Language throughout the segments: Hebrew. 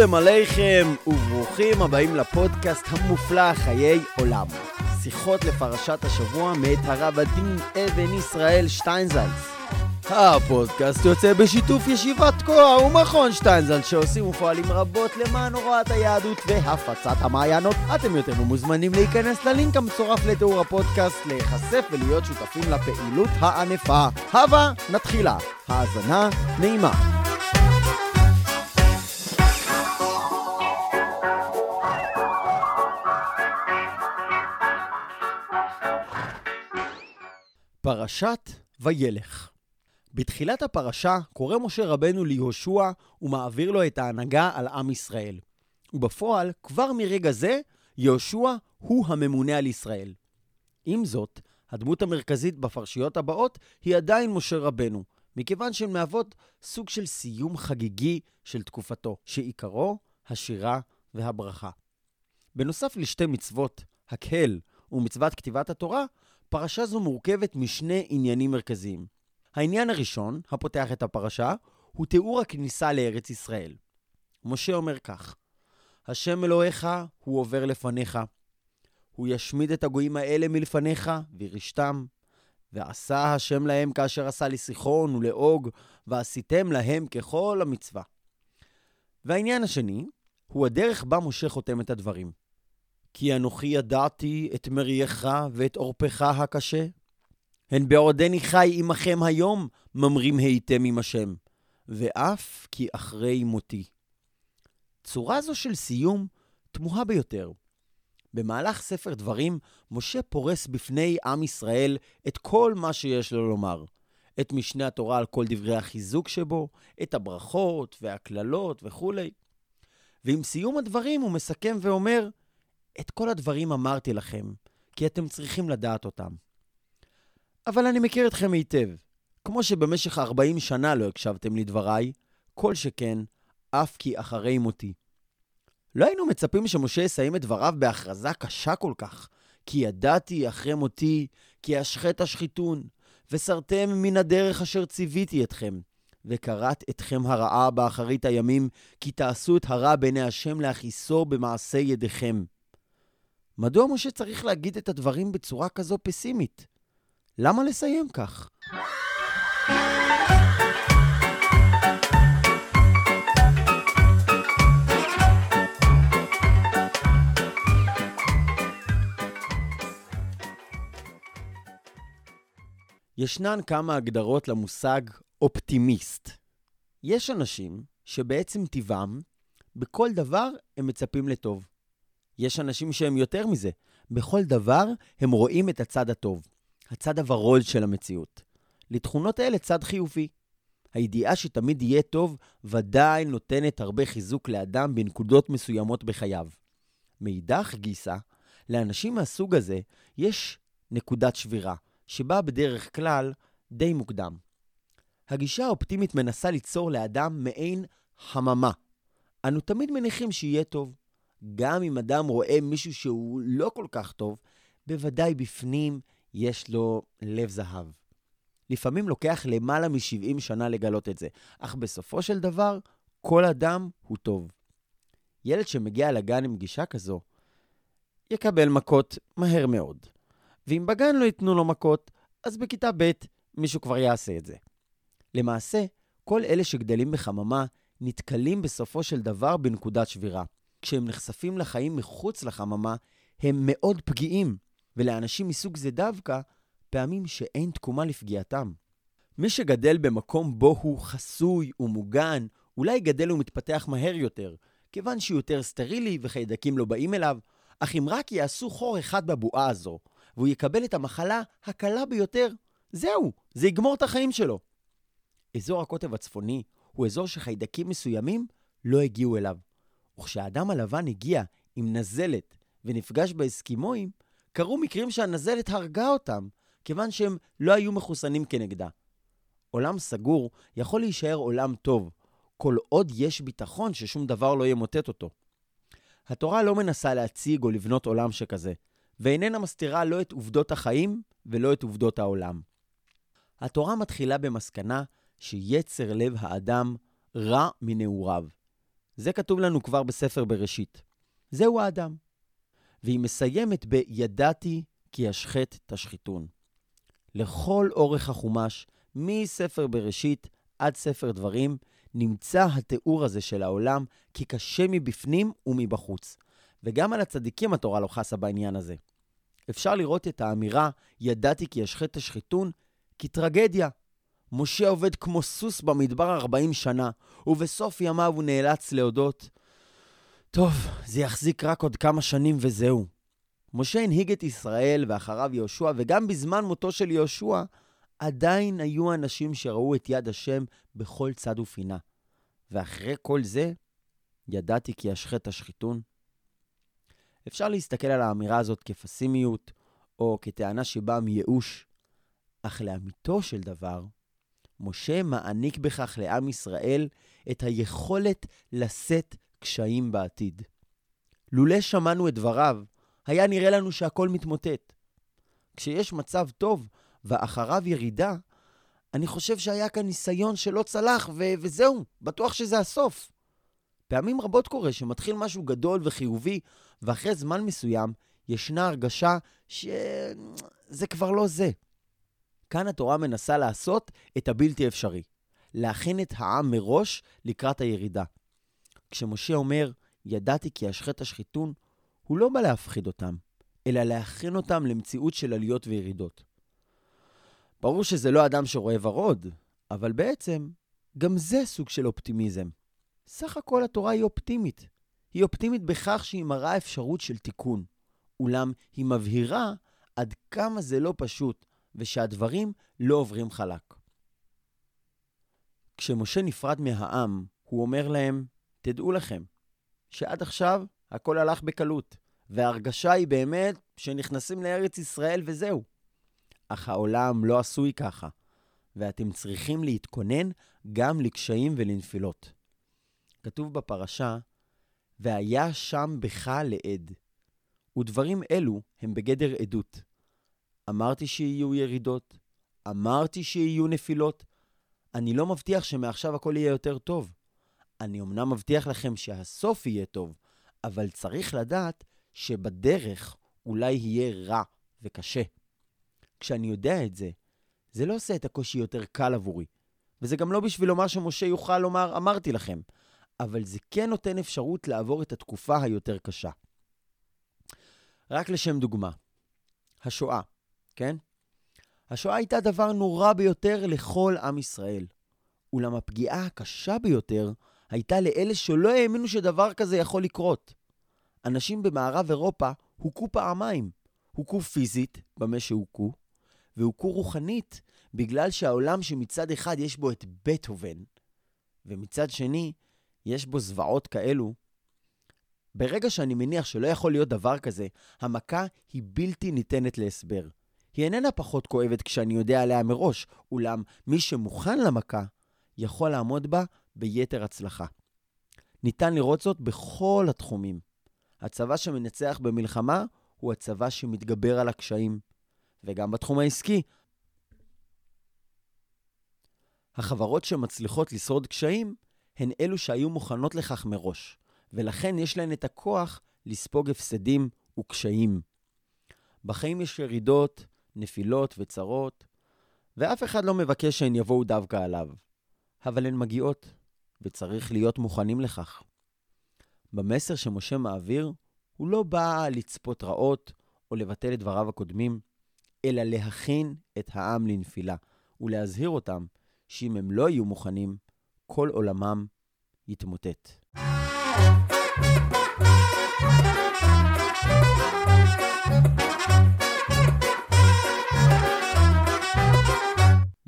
שולם עליכם, וברוכים הבאים לפודקאסט המופלא חיי עולם. שיחות לפרשת השבוע מאת הרב הדין אבן ישראל שטיינזלץ. הפודקאסט יוצא בשיתוף ישיבת תקוע ומכון שטיינזלץ שעושים ופועלים רבות למען הוראת היהדות והפצת המעיינות. אתם יותר ממוזמנים להיכנס ללינק המצורף לתיאור הפודקאסט, להיחשף ולהיות שותפים לפעילות הענפה. הבה נתחילה. האזנה נעימה. פרשת וילך בתחילת הפרשה קורא משה רבנו ליהושע ומעביר לו את ההנהגה על עם ישראל. ובפועל, כבר מרגע זה, יהושע הוא הממונה על ישראל. עם זאת, הדמות המרכזית בפרשיות הבאות היא עדיין משה רבנו, מכיוון שהן מהוות סוג של סיום חגיגי של תקופתו, שעיקרו השירה והברכה. בנוסף לשתי מצוות, הקהל ומצוות כתיבת התורה, פרשה זו מורכבת משני עניינים מרכזיים. העניין הראשון, הפותח את הפרשה, הוא תיאור הכניסה לארץ ישראל. משה אומר כך: השם אלוהיך הוא עובר לפניך. הוא ישמיד את הגויים האלה מלפניך, וירשתם. ועשה השם להם כאשר עשה לסיחון ולעוג, ועשיתם להם ככל המצווה. והעניין השני, הוא הדרך בה משה חותם את הדברים. כי אנוכי ידעתי את מרייך ואת עורפך הקשה. הן בעודני חי עמכם היום, ממרים הייתם עם השם, ואף כי אחרי מותי. צורה זו של סיום תמוהה ביותר. במהלך ספר דברים, משה פורס בפני עם ישראל את כל מה שיש לו לומר. את משנה התורה על כל דברי החיזוק שבו, את הברכות והקללות וכולי. ועם סיום הדברים הוא מסכם ואומר, את כל הדברים אמרתי לכם, כי אתם צריכים לדעת אותם. אבל אני מכיר אתכם היטב. כמו שבמשך 40 שנה לא הקשבתם לדבריי, כל שכן, אף כי אחרי מותי. לא היינו מצפים שמשה יסיים את דבריו בהכרזה קשה כל כך, כי ידעתי אחרי מותי, כי אשחט אשחיתון, וסרתם מן הדרך אשר ציוויתי אתכם, וקראת אתכם הרעה באחרית הימים, כי תעשו את הרע בעיני השם להכיסו במעשה ידיכם. מדוע משה צריך להגיד את הדברים בצורה כזו פסימית? למה לסיים כך? ישנן כמה הגדרות למושג אופטימיסט. יש אנשים שבעצם טבעם, בכל דבר הם מצפים לטוב. יש אנשים שהם יותר מזה. בכל דבר הם רואים את הצד הטוב, הצד הוורוד של המציאות. לתכונות האלה צד חיובי. הידיעה שתמיד יהיה טוב ודאי נותנת הרבה חיזוק לאדם בנקודות מסוימות בחייו. מאידך גיסא, לאנשים מהסוג הזה יש נקודת שבירה, שבאה בדרך כלל די מוקדם. הגישה האופטימית מנסה ליצור לאדם מעין חממה. אנו תמיד מניחים שיהיה טוב. גם אם אדם רואה מישהו שהוא לא כל כך טוב, בוודאי בפנים יש לו לב זהב. לפעמים לוקח למעלה מ-70 שנה לגלות את זה, אך בסופו של דבר, כל אדם הוא טוב. ילד שמגיע לגן עם גישה כזו, יקבל מכות מהר מאוד. ואם בגן לא ייתנו לו מכות, אז בכיתה ב' מישהו כבר יעשה את זה. למעשה, כל אלה שגדלים בחממה נתקלים בסופו של דבר בנקודת שבירה. כשהם נחשפים לחיים מחוץ לחממה, הם מאוד פגיעים, ולאנשים מסוג זה דווקא, פעמים שאין תקומה לפגיעתם. מי שגדל במקום בו הוא חסוי ומוגן, אולי גדל ומתפתח מהר יותר, כיוון שהוא יותר סטרילי וחיידקים לא באים אליו, אך אם רק יעשו חור אחד בבועה הזו, והוא יקבל את המחלה הקלה ביותר, זהו, זה יגמור את החיים שלו. אזור הקוטב הצפוני הוא אזור שחיידקים מסוימים לא הגיעו אליו. וכשהאדם הלבן הגיע עם נזלת ונפגש באסקימואים, קרו מקרים שהנזלת הרגה אותם, כיוון שהם לא היו מחוסנים כנגדה. עולם סגור יכול להישאר עולם טוב, כל עוד יש ביטחון ששום דבר לא ימוטט אותו. התורה לא מנסה להציג או לבנות עולם שכזה, ואיננה מסתירה לא את עובדות החיים ולא את עובדות העולם. התורה מתחילה במסקנה שיצר לב האדם רע מנעוריו. זה כתוב לנו כבר בספר בראשית. זהו האדם. והיא מסיימת ב"ידעתי כי אשחט תשחיתון". לכל אורך החומש, מספר בראשית עד ספר דברים, נמצא התיאור הזה של העולם כקשה מבפנים ומבחוץ. וגם על הצדיקים התורה לא חסה בעניין הזה. אפשר לראות את האמירה, ידעתי כי אשחט תשחיתון, כטרגדיה. משה עובד כמו סוס במדבר 40 שנה, ובסוף ימיו הוא נאלץ להודות, טוב, זה יחזיק רק עוד כמה שנים וזהו. משה הנהיג את ישראל ואחריו יהושע, וגם בזמן מותו של יהושע, עדיין היו אנשים שראו את יד השם בכל צד ופינה. ואחרי כל זה, ידעתי כי אשחט השחיתון. אפשר להסתכל על האמירה הזאת כפסימיות, או כטענה שבאה מייאוש, אך לאמיתו של דבר, משה מעניק בכך לעם ישראל את היכולת לשאת קשיים בעתיד. לולא שמענו את דבריו, היה נראה לנו שהכל מתמוטט. כשיש מצב טוב ואחריו ירידה, אני חושב שהיה כאן ניסיון שלא צלח, ו- וזהו, בטוח שזה הסוף. פעמים רבות קורה שמתחיל משהו גדול וחיובי, ואחרי זמן מסוים ישנה הרגשה שזה כבר לא זה. כאן התורה מנסה לעשות את הבלתי אפשרי, להכין את העם מראש לקראת הירידה. כשמשה אומר, ידעתי כי אשחט השחיתון, הוא לא בא להפחיד אותם, אלא להכין אותם למציאות של עליות וירידות. ברור שזה לא אדם שרואה ורוד, אבל בעצם, גם זה סוג של אופטימיזם. סך הכל התורה היא אופטימית. היא אופטימית בכך שהיא מראה אפשרות של תיקון. אולם היא מבהירה עד כמה זה לא פשוט, ושהדברים לא עוברים חלק. כשמשה נפרד מהעם, הוא אומר להם, תדעו לכם, שעד עכשיו הכל הלך בקלות, וההרגשה היא באמת שנכנסים לארץ ישראל וזהו. אך העולם לא עשוי ככה, ואתם צריכים להתכונן גם לקשיים ולנפילות. כתוב בפרשה, והיה שם בך לעד. ודברים אלו הם בגדר עדות. אמרתי שיהיו ירידות, אמרתי שיהיו נפילות. אני לא מבטיח שמעכשיו הכל יהיה יותר טוב. אני אמנם מבטיח לכם שהסוף יהיה טוב, אבל צריך לדעת שבדרך אולי יהיה רע וקשה. כשאני יודע את זה, זה לא עושה את הקושי יותר קל עבורי. וזה גם לא בשביל לומר שמשה יוכל לומר, אמרתי לכם, אבל זה כן נותן אפשרות לעבור את התקופה היותר קשה. רק לשם דוגמה, השואה, כן? השואה הייתה דבר נורא ביותר לכל עם ישראל. אולם הפגיעה הקשה ביותר הייתה לאלה שלא האמינו שדבר כזה יכול לקרות. אנשים במערב אירופה הוכו פעמיים. הוכו פיזית, במה שהוכו, והוכו רוחנית, בגלל שהעולם שמצד אחד יש בו את בטהובן, ומצד שני, יש בו זוועות כאלו. ברגע שאני מניח שלא יכול להיות דבר כזה, המכה היא בלתי ניתנת להסבר. היא איננה פחות כואבת כשאני יודע עליה מראש, אולם מי שמוכן למכה, יכול לעמוד בה ביתר הצלחה. ניתן לראות זאת בכל התחומים. הצבא שמנצח במלחמה הוא הצבא שמתגבר על הקשיים. וגם בתחום העסקי. החברות שמצליחות לשרוד קשיים הן אלו שהיו מוכנות לכך מראש, ולכן יש להן את הכוח לספוג הפסדים וקשיים. בחיים יש ירידות, נפילות וצרות, ואף אחד לא מבקש שהן יבואו דווקא עליו, אבל הן מגיעות, וצריך להיות מוכנים לכך. במסר שמשה מעביר, הוא לא בא לצפות רעות או לבטל את דבריו הקודמים, אלא להכין את העם לנפילה, ולהזהיר אותם שאם הם לא יהיו מוכנים, כל עולמם יתמוטט.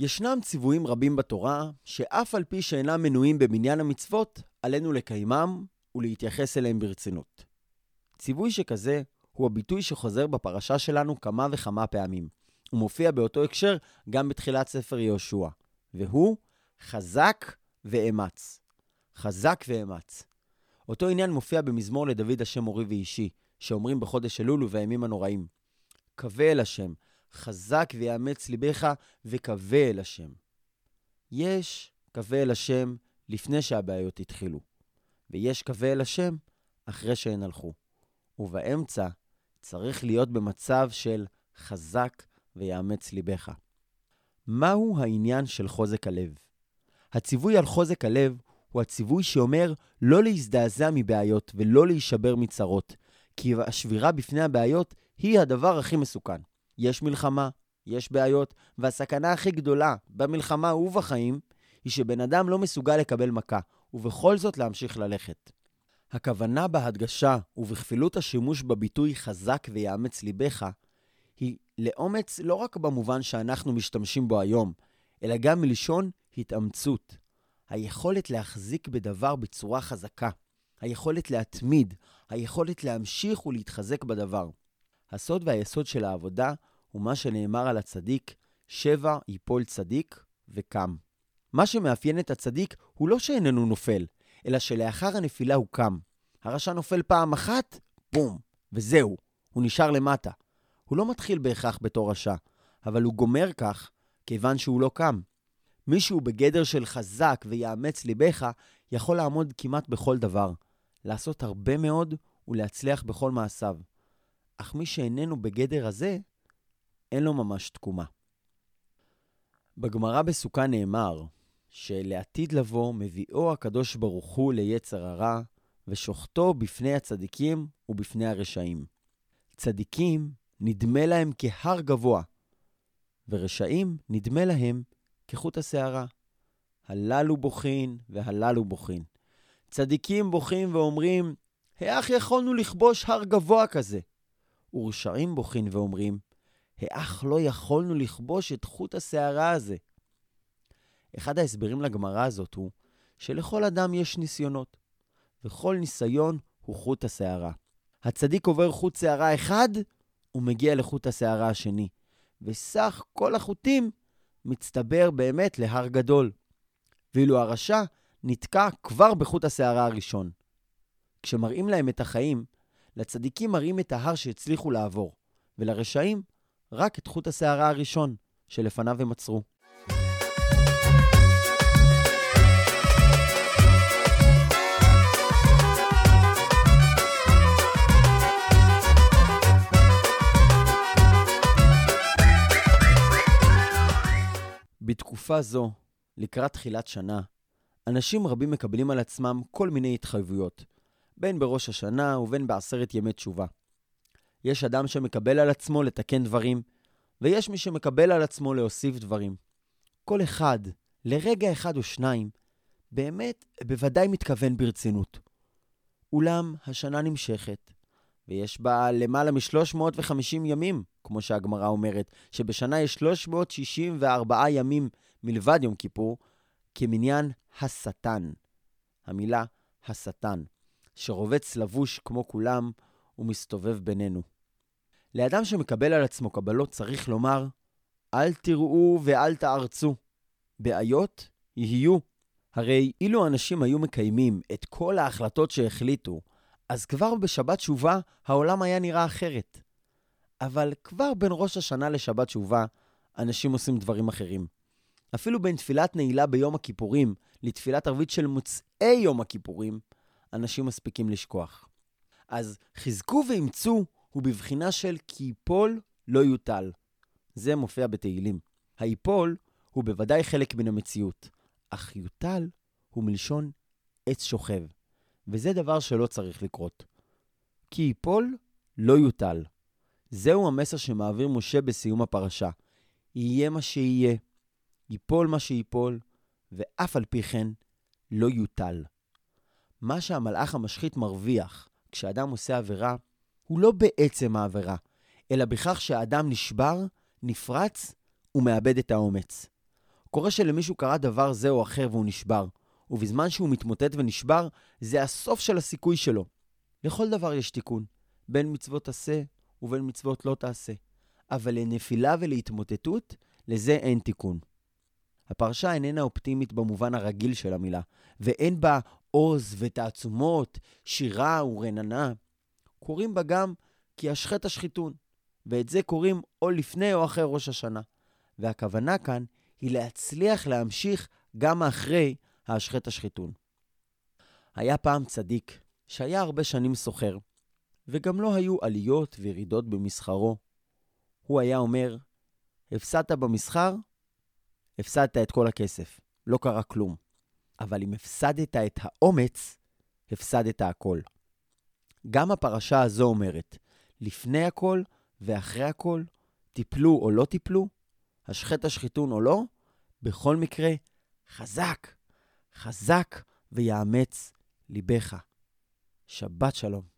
ישנם ציוויים רבים בתורה, שאף על פי שאינם מנויים במניין המצוות, עלינו לקיימם ולהתייחס אליהם ברצינות. ציווי שכזה הוא הביטוי שחוזר בפרשה שלנו כמה וכמה פעמים. הוא מופיע באותו הקשר גם בתחילת ספר יהושע, והוא חזק ואמץ. חזק ואמץ. אותו עניין מופיע במזמור לדוד השם מורי ואישי, שאומרים בחודש אלול ובימים הנוראים. קווה אל השם, חזק ויאמץ ליבך, וקווה אל השם. יש קווה אל השם לפני שהבעיות התחילו. ויש קווה אל השם אחרי שהן הלכו. ובאמצע צריך להיות במצב של חזק ויאמץ ליבך. מהו העניין של חוזק הלב? הציווי על חוזק הלב הוא הציווי שאומר לא להזדעזע מבעיות ולא להישבר מצרות, כי השבירה בפני הבעיות היא הדבר הכי מסוכן. יש מלחמה, יש בעיות, והסכנה הכי גדולה במלחמה ובחיים היא שבן אדם לא מסוגל לקבל מכה, ובכל זאת להמשיך ללכת. הכוונה בהדגשה ובכפילות השימוש בביטוי חזק ויאמץ ליבך, היא לאומץ לא רק במובן שאנחנו משתמשים בו היום, אלא גם מלשון התאמצות. היכולת להחזיק בדבר בצורה חזקה, היכולת להתמיד, היכולת להמשיך ולהתחזק בדבר. הסוד והיסוד של העבודה הוא מה שנאמר על הצדיק, שבע יפול צדיק וקם. מה שמאפיין את הצדיק הוא לא שאיננו נופל, אלא שלאחר הנפילה הוא קם. הרשע נופל פעם אחת, בום, וזהו, הוא נשאר למטה. הוא לא מתחיל בהכרח בתור רשע, אבל הוא גומר כך כיוון שהוא לא קם. מישהו בגדר של חזק ויאמץ ליבך יכול לעמוד כמעט בכל דבר, לעשות הרבה מאוד ולהצליח בכל מעשיו. אך מי שאיננו בגדר הזה, אין לו ממש תקומה. בגמרא בסוכה נאמר שלעתיד לבוא מביאו הקדוש ברוך הוא ליצר הרע, ושוחטו בפני הצדיקים ובפני הרשעים. צדיקים נדמה להם כהר גבוה, ורשעים נדמה להם כחוט השערה. הללו בוכין והללו בוכין. צדיקים בוכים ואומרים, האח יכולנו לכבוש הר גבוה כזה? ורשעים בוכים ואומרים, האח לא יכולנו לכבוש את חוט השערה הזה? אחד ההסברים לגמרא הזאת הוא שלכל אדם יש ניסיונות, וכל ניסיון הוא חוט השערה. הצדיק עובר חוט שערה אחד, ומגיע לחוט השערה השני, וסך כל החוטים מצטבר באמת להר גדול. ואילו הרשע נתקע כבר בחוט השערה הראשון. כשמראים להם את החיים, לצדיקים מראים את ההר שהצליחו לעבור, ולרשעים רק את חוט השערה הראשון שלפניו הם עצרו. בתקופה זו, לקראת תחילת שנה, אנשים רבים מקבלים על עצמם כל מיני התחייבויות, בין בראש השנה ובין בעשרת ימי תשובה. יש אדם שמקבל על עצמו לתקן דברים, ויש מי שמקבל על עצמו להוסיף דברים. כל אחד, לרגע אחד או שניים, באמת, בוודאי מתכוון ברצינות. אולם השנה נמשכת, ויש בה למעלה מ-350 ימים, כמו שהגמרא אומרת, שבשנה יש 364 ימים מלבד יום כיפור, כמניין השטן. המילה השטן, שרובץ לבוש כמו כולם ומסתובב בינינו. לאדם שמקבל על עצמו קבלות צריך לומר, אל תראו ואל תארצו. בעיות יהיו. הרי אילו אנשים היו מקיימים את כל ההחלטות שהחליטו, אז כבר בשבת תשובה העולם היה נראה אחרת. אבל כבר בין ראש השנה לשבת תשובה, אנשים עושים דברים אחרים. אפילו בין תפילת נעילה ביום הכיפורים לתפילת ערבית של מוצאי יום הכיפורים, אנשים מספיקים לשכוח. אז חזקו ואימצו הוא בבחינה של כי יפול לא יוטל. זה מופיע בתהילים. היפול הוא בוודאי חלק מן המציאות, אך יוטל הוא מלשון עץ שוכב. וזה דבר שלא צריך לקרות. כי יפול, לא יוטל. זהו המסר שמעביר משה בסיום הפרשה. יהיה מה שיהיה, ייפול מה שיפול, ואף על פי כן, לא יוטל. מה שהמלאך המשחית מרוויח כשאדם עושה עבירה, הוא לא בעצם העבירה, אלא בכך שהאדם נשבר, נפרץ ומאבד את האומץ. קורה שלמישהו קרה דבר זה או אחר והוא נשבר. ובזמן שהוא מתמוטט ונשבר, זה הסוף של הסיכוי שלו. לכל דבר יש תיקון, בין מצוות עשה ובין מצוות לא תעשה. אבל לנפילה ולהתמוטטות, לזה אין תיקון. הפרשה איננה אופטימית במובן הרגיל של המילה, ואין בה עוז ותעצומות, שירה ורננה. קוראים בה גם כי השחט השחיתון, ואת זה קוראים או לפני או אחרי ראש השנה. והכוונה כאן היא להצליח להמשיך גם אחרי השחט השחיתון. היה פעם צדיק, שהיה הרבה שנים סוחר, וגם לא היו עליות וירידות במסחרו. הוא היה אומר, הפסדת במסחר, הפסדת את כל הכסף, לא קרה כלום. אבל אם הפסדת את האומץ, הפסדת הכל. גם הפרשה הזו אומרת, לפני הכל ואחרי הכל, טיפלו או לא טיפלו, השחט השחיתון או לא, בכל מקרה, חזק, חזק ויאמץ ליבך. שבת שלום.